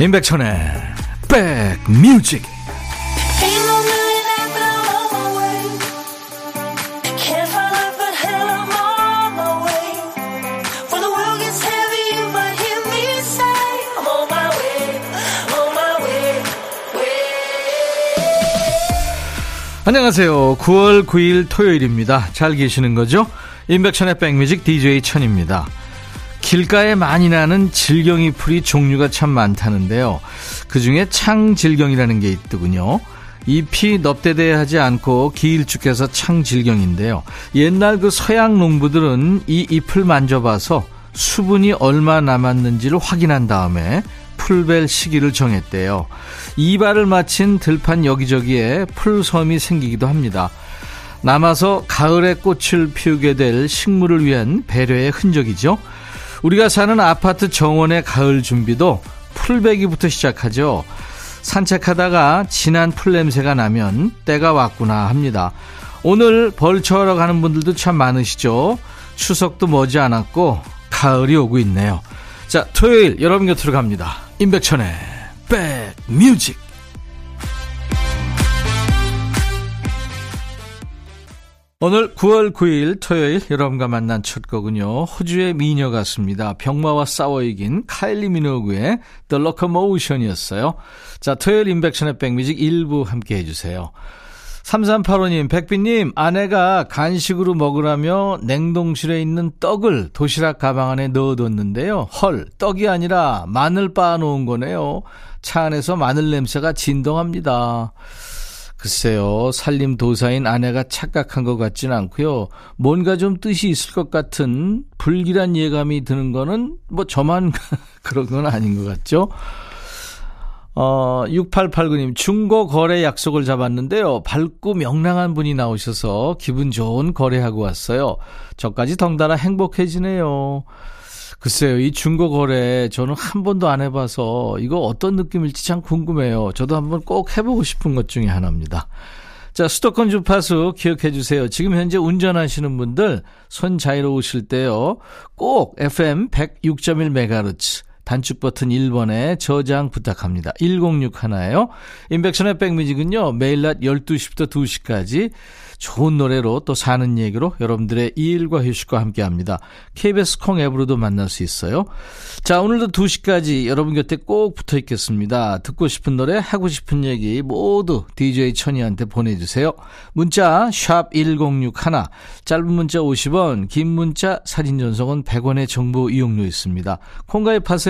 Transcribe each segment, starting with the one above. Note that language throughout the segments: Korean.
임백천의 백뮤직 안녕하세요. 9월 9일 토요일입니다. 잘 계시는 거죠? 임백천의 백뮤직 DJ 천입니다. 길가에 많이 나는 질경이 풀이 종류가 참 많다는데요. 그 중에 창질경이라는 게 있더군요. 잎이 넙대대하지 않고 길쭉해서 창질경인데요. 옛날 그 서양 농부들은 이 잎을 만져봐서 수분이 얼마 남았는지를 확인한 다음에 풀벨 시기를 정했대요. 이발을 마친 들판 여기저기에 풀섬이 생기기도 합니다. 남아서 가을에 꽃을 피우게 될 식물을 위한 배려의 흔적이죠. 우리가 사는 아파트 정원의 가을 준비도 풀베기부터 시작하죠. 산책하다가 진한 풀 냄새가 나면 때가 왔구나 합니다. 오늘 벌초하러 가는 분들도 참 많으시죠. 추석도 머지 않았고 가을이 오고 있네요. 자, 토요일 여러분 곁으로 갑니다. 임백천의 백뮤직 오늘 9월 9일 토요일 여러분과 만난 첫 곡은요. 호주의 미녀 같습니다. 병마와 싸워 이긴 카일리 미노그의 The Locomotion이었어요. 자, 토요일 인백션의 백뮤직 1부 함께 해주세요. 3385님, 백비님, 아내가 간식으로 먹으라며 냉동실에 있는 떡을 도시락 가방 안에 넣어뒀는데요. 헐, 떡이 아니라 마늘 빻아놓은 거네요. 차 안에서 마늘 냄새가 진동합니다. 글쎄요, 살림 도사인 아내가 착각한 것 같진 않고요. 뭔가 좀 뜻이 있을 것 같은 불길한 예감이 드는 거는 뭐 저만 그런 건 아닌 것 같죠? 어, 6889님, 중고 거래 약속을 잡았는데요. 밝고 명랑한 분이 나오셔서 기분 좋은 거래하고 왔어요. 저까지 덩달아 행복해지네요. 글쎄요, 이 중고 거래 저는 한 번도 안 해봐서 이거 어떤 느낌일지 참 궁금해요. 저도 한번 꼭 해보고 싶은 것 중에 하나입니다. 자, 수도권 주파수 기억해 주세요. 지금 현재 운전하시는 분들 손 자유로우실 때요. 꼭 FM 106.1MHz 단축 버튼 1번에 저장 부탁합니다. 106 하나요. 인백션의 백뮤직은요. 매일 낮 12시부터 2시까지 좋은 노래로 또 사는 얘기로 여러분들의 일과 휴식과 함께 합니다. KBS 콩 앱으로도 만날 수 있어요. 자, 오늘도 2시까지 여러분 곁에 꼭 붙어 있겠습니다. 듣고 싶은 노래, 하고 싶은 얘기 모두 DJ 천이한테 보내주세요. 문자, 샵 1061, 짧은 문자 50원, 긴 문자, 사진 전송은 100원의 정보 이용료 있습니다. 콩 가입 하세요.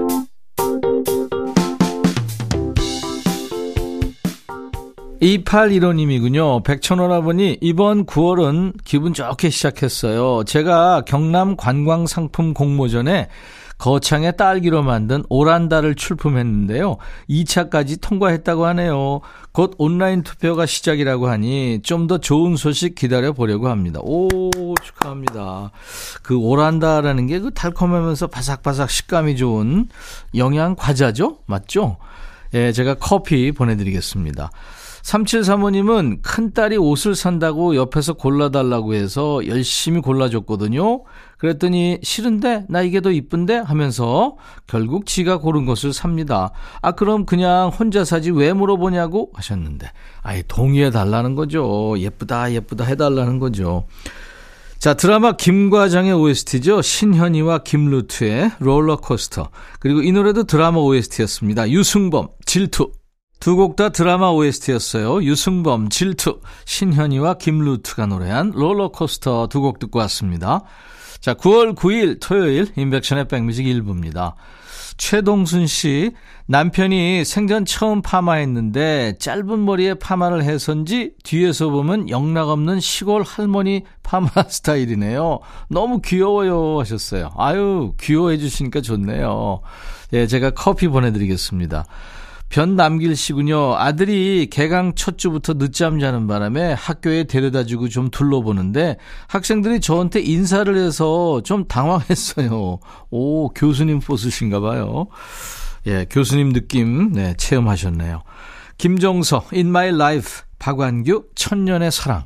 2815님이군요. 백천원아버니, 이번 9월은 기분 좋게 시작했어요. 제가 경남 관광 상품 공모전에 거창의 딸기로 만든 오란다를 출품했는데요. 2차까지 통과했다고 하네요. 곧 온라인 투표가 시작이라고 하니 좀 더 좋은 소식 기다려 보려고 합니다. 오, 축하합니다. 그 오란다라는 게 그 달콤하면서 바삭바삭 식감이 좋은 영양 과자죠? 맞죠? 예, 제가 커피 보내드리겠습니다. 3735님은 큰딸이 옷을 산다고 옆에서 골라달라고 해서 열심히 골라줬거든요. 그랬더니 싫은데? 나 이게 더 이쁜데? 하면서 결국 지가 고른 것을 삽니다. 아, 그럼 그냥 혼자 사지 왜 물어보냐고 하셨는데. 아예 동의해달라는 거죠. 예쁘다, 예쁘다 해달라는 거죠. 자, 드라마 김과장의 OST죠. 신현이와 김루트의 롤러코스터. 그리고 이 노래도 드라마 OST였습니다. 유승범, 질투. 두 곡 다 드라마 OST였어요. 유승범, 질투, 신현이와 김루트가 노래한 롤러코스터 두 곡 듣고 왔습니다. 자, 9월 9일 토요일 인백션의 백뮤직 1부입니다. 최동순 씨, 남편이 생전 처음 파마했는데 짧은 머리에 파마를 해서인지 뒤에서 보면 영락없는 시골 할머니 파마 스타일이네요. 너무 귀여워요 하셨어요. 아유, 귀여워해 주시니까 좋네요. 예, 제가 커피 보내드리겠습니다. 변 남길 씨군요. 아들이 개강 첫 주부터 늦잠 자는 바람에 학교에 데려다 주고 좀 둘러보는데 학생들이 저한테 인사를 해서 좀 당황했어요. 오, 교수님 포스신가 봐요. 예, 교수님 느낌, 네, 체험하셨네요. 김정서, In My Life, 박완규, 천년의 사랑.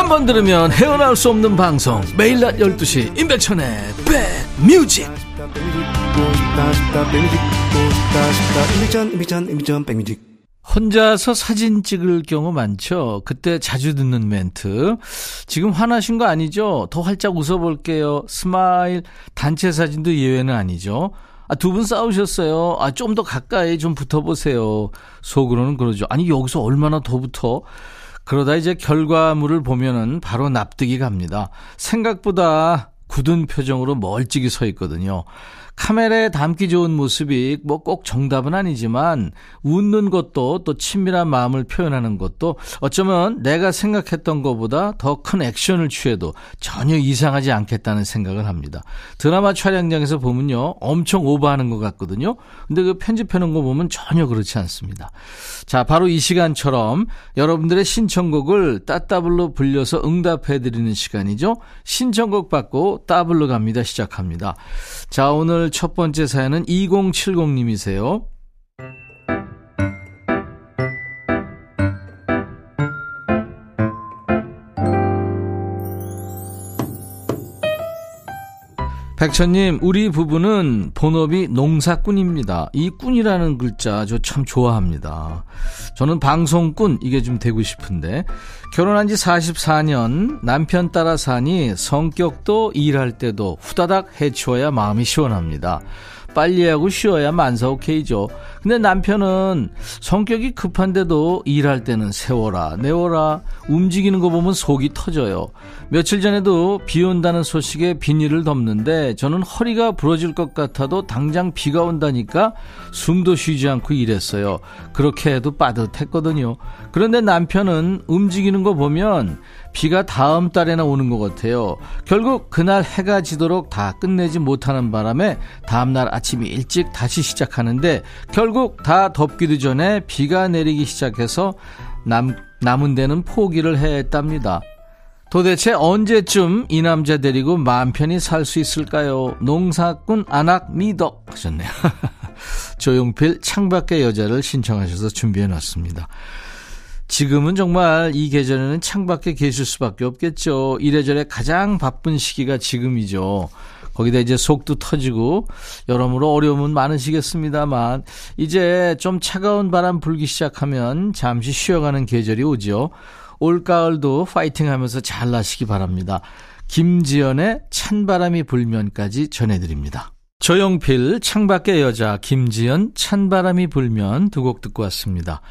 한 번 들으면 헤어나올 수 없는 방송 매일 낮 12시 임백천의 백뮤직 혼자서 사진 찍을 경우 많죠. 그때 자주 듣는 멘트. 지금 화나신 거 아니죠? 더 활짝 웃어볼게요. Smile. 단체 사진도 예외는 아니죠. 아, 두 분 싸우셨어요. 아, 좀 더 가까이 좀 붙어보세요. 속으로는 그러죠. 아니, 여기서 얼마나 더 붙어? 그러다 이제 결과물을 보면은 바로 납득이 갑니다. 생각보다 굳은 표정으로 멀찍이 서 있거든요. 카메라에 담기 좋은 모습이 뭐 꼭 정답은 아니지만 웃는 것도 또 친밀한 마음을 표현하는 것도 어쩌면 내가 생각했던 것보다 더 큰 액션을 취해도 전혀 이상하지 않겠다는 생각을 합니다. 드라마 촬영장에서 보면요. 엄청 오버하는 것 같거든요. 근데 그 편집해놓은 거 보면 전혀 그렇지 않습니다. 자, 바로 이 시간처럼 여러분들의 신청곡을 따따블로 불려서 응답해드리는 시간이죠. 신청곡 받고 따블로 갑니다. 시작합니다. 자, 오늘 첫 번째 사연은 2070님이세요. 백천님, 우리 부부는 본업이 농사꾼입니다. 이 꾼이라는 글자 저 참 좋아합니다. 저는 방송꾼, 이게 좀 되고 싶은데, 결혼한 지 44년, 남편 따라 사니 성격도 일할 때도 후다닥 해치워야 마음이 시원합니다. 빨리 하고 쉬어야 만사 오케이죠. 근데 남편은 성격이 급한데도 일할 때는 세워라, 내워라, 움직이는 거 보면 속이 터져요. 며칠 전에도 비 온다는 소식에 비닐을 덮는데 저는 허리가 부러질 것 같아도 당장 비가 온다니까 숨도 쉬지 않고 일했어요. 그렇게 해도 빠듯했거든요. 그런데 남편은 움직이는 거 보면 비가 다음 달에나 오는 것 같아요. 결국 그날 해가 지도록 다 끝내지 못하는 바람에 다음날 아침 일찍 다시 시작하는데 결국 다 덥기도 전에 비가 내리기 시작해서 남, 남은 데는 포기를 했답니다. 도대체 언제쯤 이 남자 데리고 마음 편히 살 수 있을까요? 농사꾼 안악 미덕 하셨네요. 조용필 창밖의 여자를 신청하셔서 준비해 놨습니다. 지금은 정말 이 계절에는 창밖에 계실 수밖에 없겠죠. 이래저래 가장 바쁜 시기가 지금이죠. 거기다 이제 속도 터지고 여러모로 어려움은 많으시겠습니다만 이제 좀 차가운 바람 불기 시작하면 잠시 쉬어가는 계절이 오죠. 올가을도 파이팅 하면서 잘 나시기 바랍니다. 김지연의 찬바람이 불면까지 전해드립니다. 조용필, 창밖의 여자, 김지연, 찬바람이 불면 두 곡 듣고 왔습니다.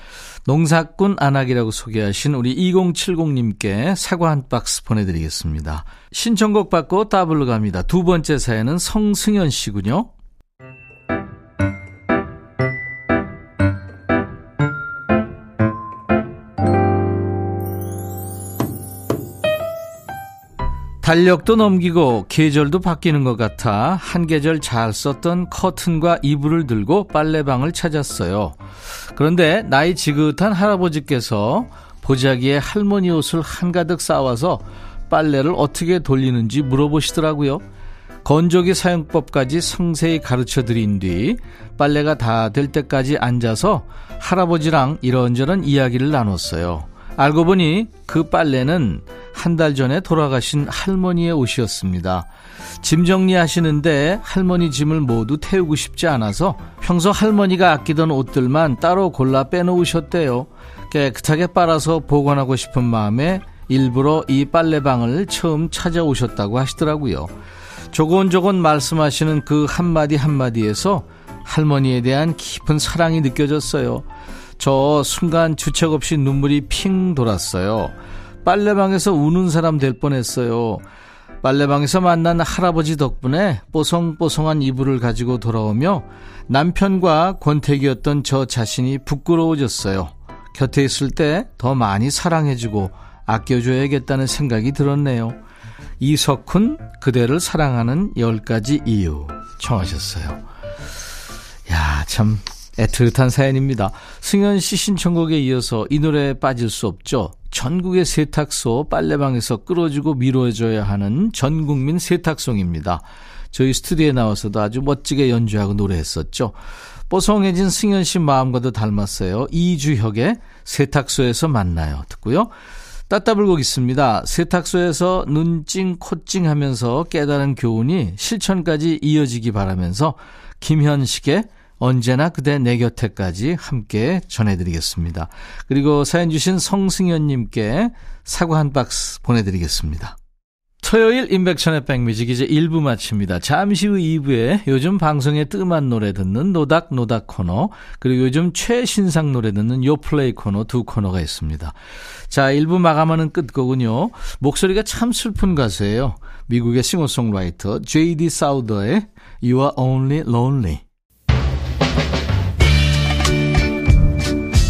농사꾼 안학이라고 소개하신 우리 2070님께 사과 한 박스 보내드리겠습니다. 신청곡 받고 따블로 갑니다. 두 번째 사연은 성승현 씨군요. 달력도 넘기고 계절도 바뀌는 것 같아 한 계절 잘 썼던 커튼과 이불을 들고 빨래방을 찾았어요. 그런데 나이 지긋한 할아버지께서 보자기에 할머니 옷을 한가득 쌓아서 빨래를 어떻게 돌리는지 물어보시더라고요. 건조기 사용법까지 상세히 가르쳐 드린 뒤 빨래가 다 될 때까지 앉아서 할아버지랑 이런저런 이야기를 나눴어요. 알고 보니 그 빨래는 한 달 전에 돌아가신 할머니의 옷이었습니다. 짐 정리하시는데 할머니 짐을 모두 태우고 싶지 않아서 평소 할머니가 아끼던 옷들만 따로 골라 빼놓으셨대요. 깨끗하게 빨아서 보관하고 싶은 마음에 일부러 이 빨래방을 처음 찾아오셨다고 하시더라고요. 조곤조곤 말씀하시는 그 한마디 한마디에서 할머니에 대한 깊은 사랑이 느껴졌어요. 저 순간 주책 없이 눈물이 핑 돌았어요. 빨래방에서 우는 사람 될 뻔했어요. 빨래방에서 만난 할아버지 덕분에 뽀송뽀송한 이불을 가지고 돌아오며 남편과 권태기였던 저 자신이 부끄러워졌어요. 곁에 있을 때 더 많이 사랑해주고 아껴줘야겠다는 생각이 들었네요. 이석훈, 그대를 사랑하는 10가지 이유. 청하셨어요. 야, 참, 애틋한 사연입니다. 승현 씨 신청곡에 이어서 이 노래에 빠질 수 없죠. 전국의 세탁소 빨래방에서 끌어주고 밀어줘야 하는 전국민 세탁송입니다. 저희 스튜디오에 나와서도 아주 멋지게 연주하고 노래했었죠. 뽀송해진 승현 씨 마음과도 닮았어요. 이주혁의 세탁소에서 만나요. 듣고요. 따따블곡 있습니다. 세탁소에서 눈찡 코찡 하면서 깨달은 교훈이 실천까지 이어지기 바라면서 김현식의 언제나 그대 내 곁에까지 함께 전해드리겠습니다. 그리고 사연 주신 성승현님께 사과 한 박스 보내드리겠습니다. 토요일 인백천의 백뮤직 이제 1부 마칩니다. 잠시 후 2부에 요즘 방송에 뜸한 노래 듣는 노닥노닥 코너 그리고 요즘 최신상 노래 듣는 요플레이 코너 두 코너가 있습니다. 자 1부 마감하는 끝곡은요. 목소리가 참 슬픈 가수예요. 미국의 싱어송라이터 J.D. 사우더의 You are only lonely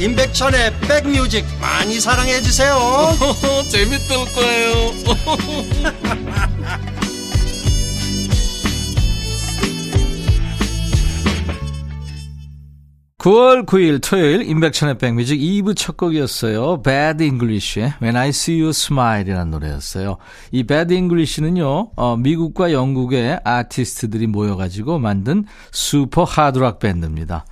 임백천의 백뮤직 많이 사랑해 주세요 재밌을 거예요 9월 9일 토요일 인백천의 백뮤직 2부 첫 곡이었어요. Bad English의 When I See You Smile이라는 노래였어요. 이 Bad English는요, 어, 미국과 영국의 아티스트들이 모여가지고 만든 슈퍼 하드락 밴드입니다.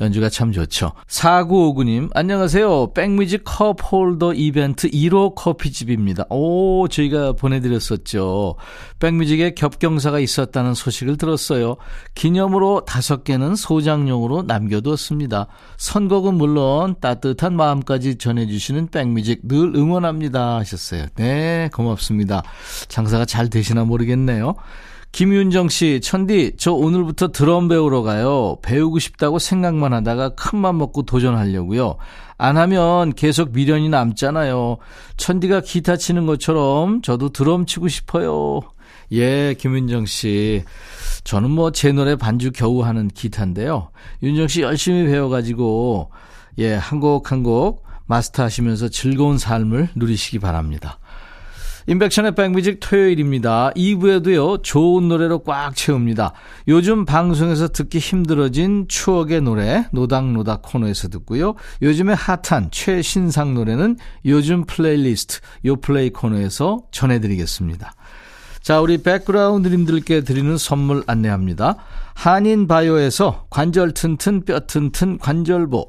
연주가 참 좋죠. 4959님, 안녕하세요. 백뮤직 컵 홀더 이벤트 1호 커피집입니다. 오, 저희가 보내드렸었죠. 백뮤직에 겹경사가 있었다는 소식을 들었어요. 기념으로 다섯 개는 소장용으로 남겨두었습니다. 선곡은 물론 따뜻한 마음까지 전해주시는 백뮤직 늘 응원합니다. 하셨어요. 네, 고맙습니다. 장사가 잘 되시나 모르겠네요. 김윤정 씨, 천디, 저 오늘부터 드럼 배우러 가요. 배우고 싶다고 생각만 하다가 큰맘 먹고 도전하려고요. 안 하면 계속 미련이 남잖아요. 천디가 기타 치는 것처럼 저도 드럼 치고 싶어요. 예, 김윤정 씨. 저는 뭐 제 노래 반주 겨우 하는 기타인데요. 윤정 씨 열심히 배워가지고, 예, 한 곡 한 곡 마스터 하시면서 즐거운 삶을 누리시기 바랍니다. 임백천의 백뮤직 토요일입니다. 2부에도요, 좋은 노래로 꽉 채웁니다. 요즘 방송에서 듣기 힘들어진 추억의 노래, 노닥노닥 코너에서 듣고요. 요즘에 핫한 최신상 노래는 요즘 플레이리스트, 요 플레이 코너에서 전해드리겠습니다. 자, 우리 백그라운드님들께 드리는 선물 안내합니다. 한인 바이오에서 관절 튼튼 뼈 튼튼 관절보,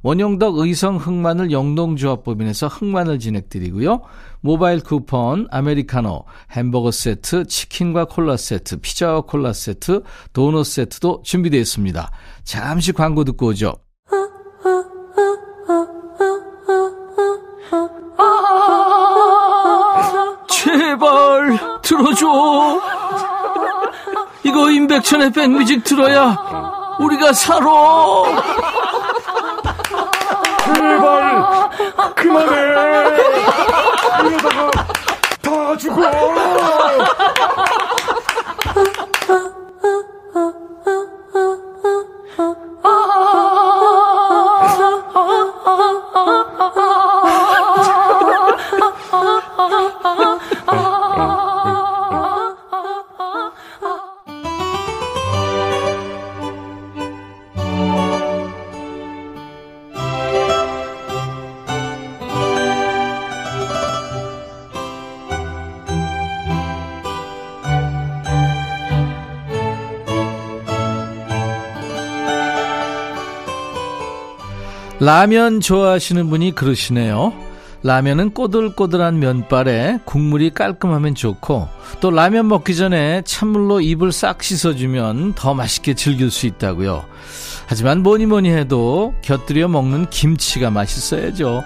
원용덕 의성 흑마늘 영농조합법인에서 흑마늘 진행드리고요. 모바일 쿠폰, 아메리카노, 햄버거 세트, 치킨과 콜라 세트, 피자와 콜라 세트, 도넛 세트도 준비되어 있습니다. 잠시 광고 듣고 오죠. 제발 들어줘. 이거 임백천의 백뮤직 들어야 우리가 살아. 제발! 그만해! 이러다가 다 죽어 라면 좋아하시는 분이 그러시네요. 라면은 꼬들꼬들한 면발에 국물이 깔끔하면 좋고 또 라면 먹기 전에 찬물로 입을 싹 씻어주면 더 맛있게 즐길 수 있다고요. 하지만 뭐니 뭐니 해도 곁들여 먹는 김치가 맛있어야죠.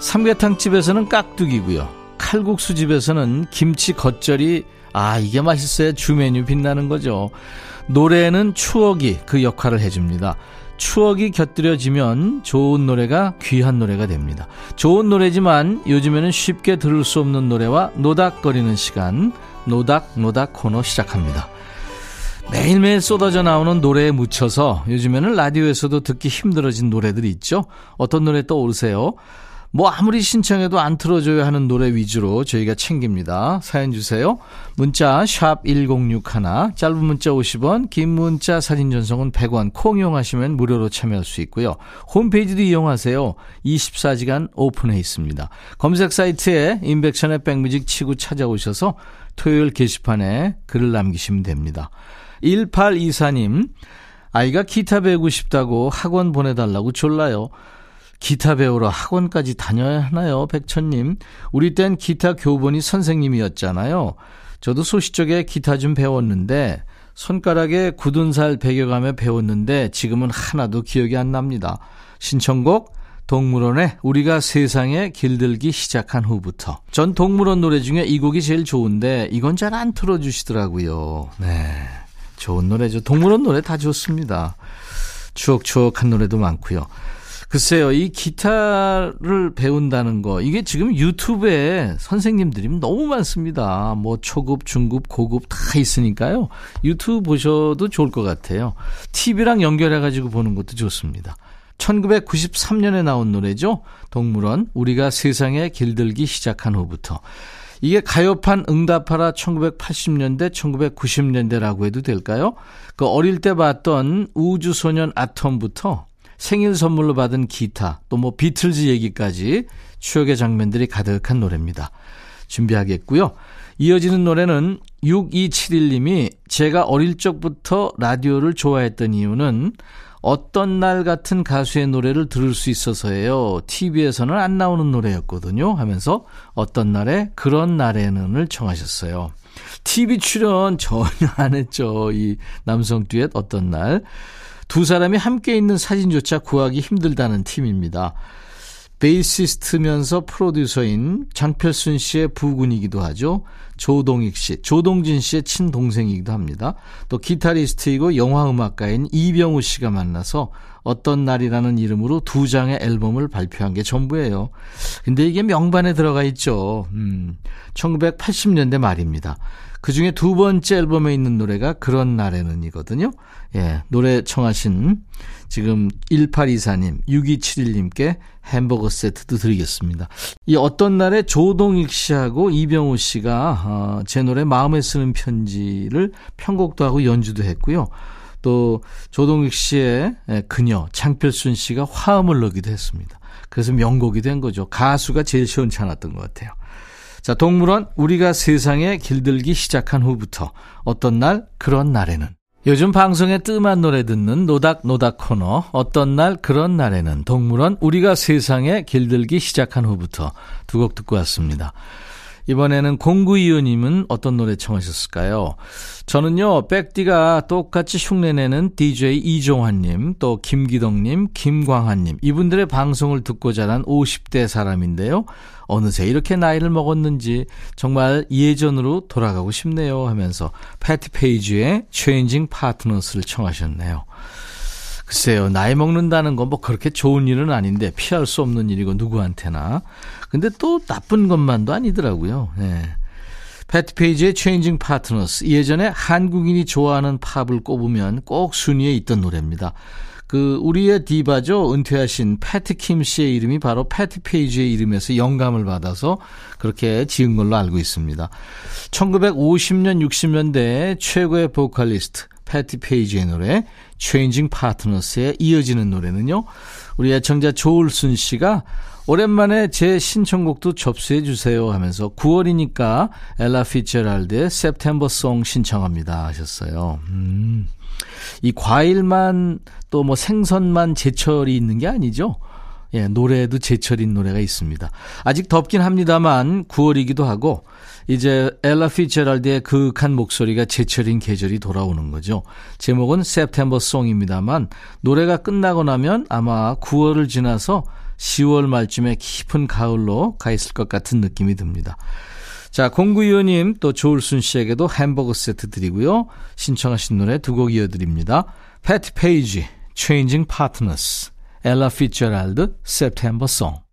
삼계탕 집에서는 깍두기고요. 칼국수 집에서는 김치 겉절이 아 이게 맛있어야 주메뉴 빛나는 거죠. 노래는 추억이 그 역할을 해줍니다. 추억이 곁들여지면 좋은 노래가 귀한 노래가 됩니다. 좋은 노래지만 요즘에는 쉽게 들을 수 없는 노래와 노닥거리는 시간 노닥노닥 코너 시작합니다. 매일매일 쏟아져 나오는 노래에 묻혀서 요즘에는 라디오에서도 듣기 힘들어진 노래들이 있죠. 어떤 노래 떠오르세요? 뭐 아무리 신청해도 안 틀어줘야 하는 노래 위주로 저희가 챙깁니다. 사연 주세요. 문자 1061, 짧은 문자 50원, 긴 문자 사진 전송은 100원, 콩 이용하시면 무료로 참여할 수 있고요. 홈페이지도 이용하세요. 24시간 오픈해 있습니다. 검색 사이트에 인백션의 백뮤직 치고 찾아오셔서 토요일 게시판에 글을 남기시면 됩니다. 1824님, 아이가 기타 배우고 싶다고 학원 보내달라고 졸라요. 기타 배우러 학원까지 다녀야 하나요, 백천님? 우리 땐 기타 교본이 선생님이었잖아요. 저도 소시적에 기타 좀 배웠는데, 손가락에 굳은 살 베겨가며 배웠는데, 지금은 하나도 기억이 안 납니다. 신청곡, 동물원에 우리가 세상에 길들기 시작한 후부터. 전 동물원 노래 중에 이 곡이 제일 좋은데, 이건 잘 안 틀어주시더라고요. 네. 좋은 노래죠. 동물원 노래 다 좋습니다. 추억추억한 노래도 많고요. 글쎄요, 이 기타를 배운다는 거, 이게 지금 유튜브에 선생님들이 너무 많습니다. 뭐 초급, 중급, 고급 다 있으니까요. 유튜브 보셔도 좋을 것 같아요. TV랑 연결해가지고 보는 것도 좋습니다. 1993년에 나온 노래죠. 동물원, 우리가 세상에 길들기 시작한 후부터. 이게 가요판 응답하라 1980년대, 1990년대라고 해도 될까요? 그 어릴 때 봤던 우주소년 아톰부터 생일 선물로 받은 기타, 또 뭐 비틀즈 얘기까지 추억의 장면들이 가득한 노래입니다. 준비하겠고요. 이어지는 노래는 6271님이 제가 어릴 적부터 라디오를 좋아했던 이유는 어떤 날 같은 가수의 노래를 들을 수 있어서예요. TV에서는 안 나오는 노래였거든요. 하면서 어떤 날에 그런 날에는을 청하셨어요. TV 출연 전혀 안 했죠. 이 남성 듀엣 어떤 날. 두 사람이 함께 있는 사진조차 구하기 힘들다는 팀입니다. 베이시스트면서 프로듀서인 장필순 씨의 부군이기도 하죠. 조동익 씨, 조동진 씨의 친동생이기도 합니다. 또 기타리스트이고 영화음악가인 이병우 씨가 만나서 어떤 날이라는 이름으로 두 장의 앨범을 발표한 게 전부예요. 근데 이게 명반에 들어가 있죠. 음, 1980년대 말입니다. 그 중에 두 번째 앨범에 있는 노래가 그런 날에는이거든요. 예, 노래 청하신 지금 1824님, 6271님께 햄버거 세트도 드리겠습니다. 이 어떤 날에 조동익 씨하고 이병우 씨가 어, 제 노래 마음에 쓰는 편지를 편곡도 하고 연주도 했고요. 또 조동익 씨의 그녀 장필순 씨가 화음을 넣기도 했습니다. 그래서 명곡이 된 거죠. 가수가 제일 시원찮았던 것 같아요. 자, 동물원 우리가 세상에 길들기 시작한 후부터 어떤 날? 그런 날에는. 요즘 방송에 뜸한 노래 듣는 노닥노닥 코너 어떤 날? 그런 날에는 동물원 우리가 세상에 길들기 시작한 후부터 두 곡 듣고 왔습니다. 이번에는 공구이호님은 어떤 노래 청하셨을까요? 저는요, 백디가 똑같이 흉내내는 DJ 이종환님, 또 김기덕님, 김광환님, 이분들의 방송을 듣고 자란 50대 사람인데요. 어느새 이렇게 나이를 먹었는지 정말 예전으로 돌아가고 싶네요 하면서 패티 페이지의 Changing Partners를 청하셨네요. 글쎄요, 나이 먹는다는 건 뭐 그렇게 좋은 일은 아닌데 피할 수 없는 일이고 누구한테나. 근데 또 나쁜 것만도 아니더라고요. 네. 패티 페이지의 Changing Partners. 예전에 한국인이 좋아하는 팝을 꼽으면 꼭 순위에 있던 노래입니다. 그 우리의 디바죠 은퇴하신 패티 킴 씨의 이름이 바로 패티 페이지의 이름에서 영감을 받아서 그렇게 지은 걸로 알고 있습니다. 1950년 60년대 최고의 보컬리스트 패티 페이지의 노래 Changing Partners에 이어지는 노래는요. 우리 애청자 조울순 씨가 오랜만에 제 신청곡도 접수해 주세요 하면서 9월이니까 엘라 피처랄드의 September Song 신청합니다 하셨어요. 음. 이 과일만 또 뭐 생선만 제철이 있는 게 아니죠. 예, 노래에도 제철인 노래가 있습니다. 아직 덥긴 합니다만 9월이기도 하고 이제 엘라 피처랄드의 그윽한 목소리가 제철인 계절이 돌아오는 거죠. 제목은 September Song입니다만 노래가 끝나고 나면 아마 9월을 지나서 10월 말쯤에 깊은 가을로 가 있을 것 같은 느낌이 듭니다. 자, 공구위원님 또 조울순 씨에게도 햄버거 세트 드리고요. 신청하신 노래 두 곡 이어드립니다. 패티 페이지, Changing Partners, 엘라 피츠제럴드, September Song.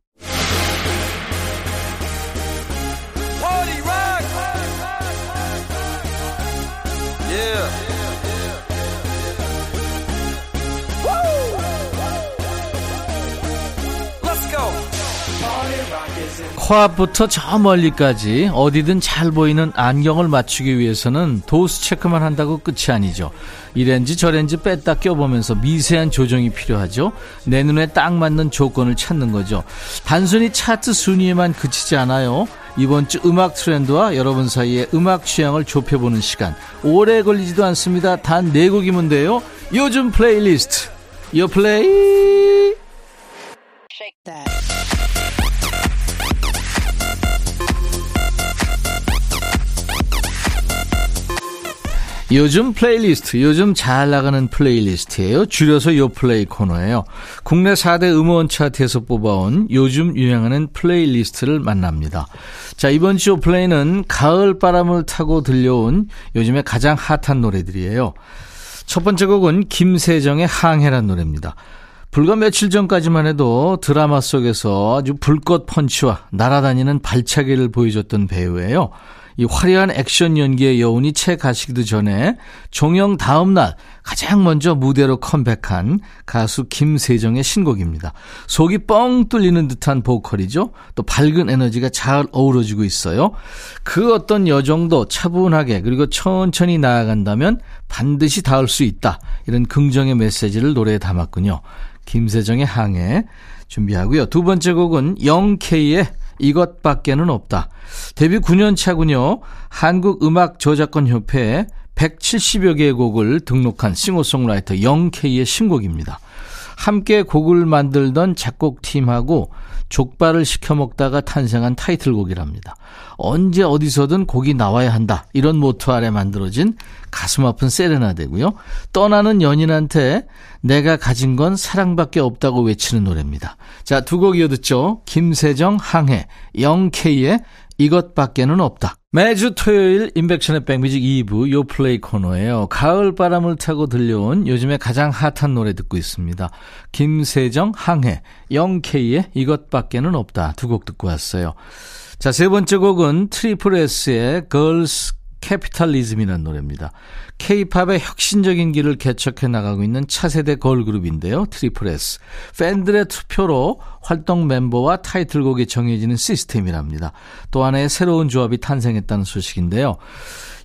코앞부터 저 멀리까지 어디든 잘 보이는 안경을 맞추기 위해서는 도수 체크만 한다고 끝이 아니죠. 이 렌즈 저 렌즈 뺐다 껴보면서 미세한 조정이 필요하죠. 내 눈에 딱 맞는 조건을 찾는 거죠. 단순히 차트 순위에만 그치지 않아요. 이번 주 음악 트렌드와 여러분 사이의 음악 취향을 좁혀보는 시간. 오래 걸리지도 않습니다. 단 4곡이면 돼요. 요즘 플레이리스트. 요 플레이. 요즘 플레이리스트, 요즘 잘 나가는 플레이리스트예요. 줄여서 요 플레이 코너예요. 국내 4대 음원 차트에서 뽑아온 요즘 유행하는 플레이리스트를 만납니다. 자, 이번 주 플레이는 가을 바람을 타고 들려온 요즘에 가장 핫한 노래들이에요. 첫 번째 곡은 김세정의 항해란 노래입니다. 불과 며칠 전까지만 해도 드라마 속에서 아주 불꽃 펀치와 날아다니는 발차기를 보여줬던 배우예요. 이 화려한 액션 연기의 여운이 채 가시기도 전에 종영 다음 날 가장 먼저 무대로 컴백한 가수 김세정의 신곡입니다. 속이 뻥 뚫리는 듯한 보컬이죠. 또 밝은 에너지가 잘 어우러지고 있어요. 그 어떤 여정도 차분하게 그리고 천천히 나아간다면 반드시 닿을 수 있다. 이런 긍정의 메시지를 노래에 담았군요. 김세정의 항해 준비하고요. 두 번째 곡은 영케이의 이것밖에는 없다. 데뷔 9년 차군요. 한국음악저작권협회에 170여 개의 곡을 등록한 싱어송라이터 영케이의 신곡입니다. 함께 곡을 만들던 작곡팀하고 족발을 시켜 먹다가 탄생한 타이틀곡이랍니다. 언제 어디서든 곡이 나와야 한다. 이런 모토 아래 만들어진 가슴 아픈 세레나데고요. 떠나는 연인한테 내가 가진 건 사랑밖에 없다고 외치는 노래입니다. 자, 두 곡 이어 듣죠. 김세정 항해, 영케이의 이것밖에는 없다. 매주 토요일 임백천의 백뮤직 2부 요플레이 코너예요. 가을 바람을 타고 들려온 요즘에 가장 핫한 노래 듣고 있습니다. 김세정 항해, 영케이의 이것밖에는 없다. 두 곡 듣고 왔어요. 자, 세 번째 곡은 트리플 S의 Girls 캐피탈리즘이라는 노래입니다. K-팝의 혁신적인 길을 개척해 나가고 있는 차세대 걸그룹인데요. 트리플 S. 팬들의 투표로 활동 멤버와 타이틀곡이 정해지는 시스템이랍니다. 또 하나의 새로운 조합이 탄생했다는 소식인데요.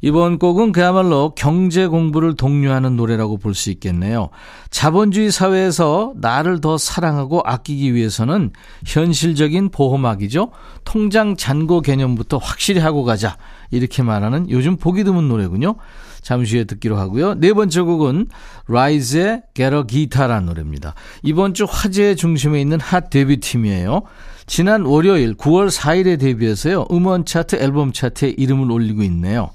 이번 곡은 그야말로 경제 공부를 독려하는 노래라고 볼 수 있겠네요. 자본주의 사회에서 나를 더 사랑하고 아끼기 위해서는 현실적인 보호막이죠. 통장 잔고 개념부터 확실히 하고 가자. 이렇게 말하는 요즘 보기 드문 노래군요. 잠시 후에 듣기로 하고요. 네 번째 곡은 라이즈의 Get a Guitar라는 노래입니다. 이번 주 화제의 중심에 있는 핫 데뷔 팀이에요. 지난 월요일 9월 4일에 데뷔해서요. 음원 차트, 앨범 차트에 이름을 올리고 있네요.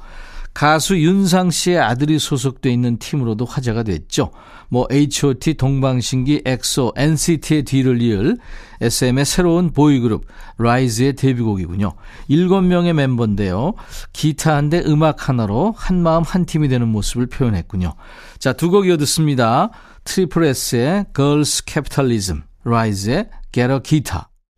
가수 윤상 씨의 아들이 소속돼 있는 팀으로도 화제가 됐죠. 뭐 H.O.T, 동방신기, 엑소, NCT의 뒤를 이을 SM의 새로운 보이그룹 라이즈의 데뷔곡이군요. 7명의 멤버인데요. 기타 한 대 음악 하나로 한 마음 한 팀이 되는 모습을 표현했군요. 자, 두 곡 이어 듣습니다. 트리플 S의 Girls Capitalism, 라이즈의 Get a Guitar.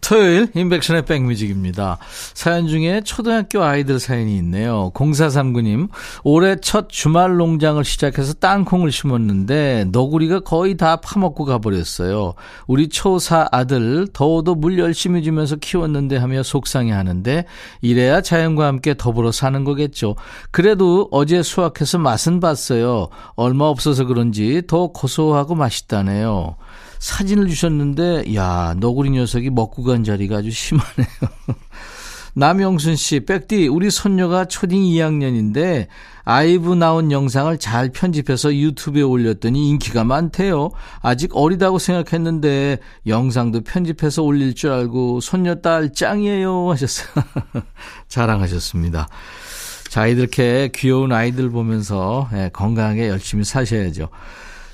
토요일 인백션의 백뮤직입니다. 사연 중에 초등학교 아이들 사연이 있네요. 0439님, 올해 첫 주말 농장을 시작해서 땅콩을 심었는데 너구리가 거의 다 파먹고 가버렸어요. 우리 초사 아들 더워도 물 열심히 주면서 키웠는데 하며 속상해 하는데 이래야 자연과 함께 더불어 사는 거겠죠. 그래도 어제 수확해서 맛은 봤어요. 얼마 없어서 그런지 더 고소하고 맛있다네요. 사진을 주셨는데, 야, 너구리 녀석이 먹고 간 자리가 아주 심하네요. 남영순 씨, 백디, 우리 손녀가 초딩 2학년인데, 아이브 나온 영상을 잘 편집해서 유튜브에 올렸더니 인기가 많대요. 아직 어리다고 생각했는데, 영상도 편집해서 올릴 줄 알고, 손녀 딸 짱이에요. 하셨어요. 자랑하셨습니다. 자, 이렇게 귀여운 아이들 보면서 예, 건강하게 열심히 사셔야죠.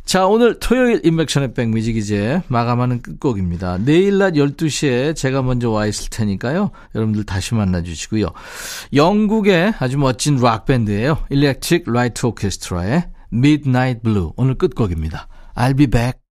자, 오늘 토요일 인맥션의 백뮤직 이제 마감하는 끝곡입니다. 내일 낮 12시에 제가 먼저 와 있을 테니까요. 여러분들 다시 만나 주시고요. 영국의 아주 멋진 락밴드예요. Electric Light Orchestra의 Midnight Blue. 오늘 끝곡입니다. I'll be back.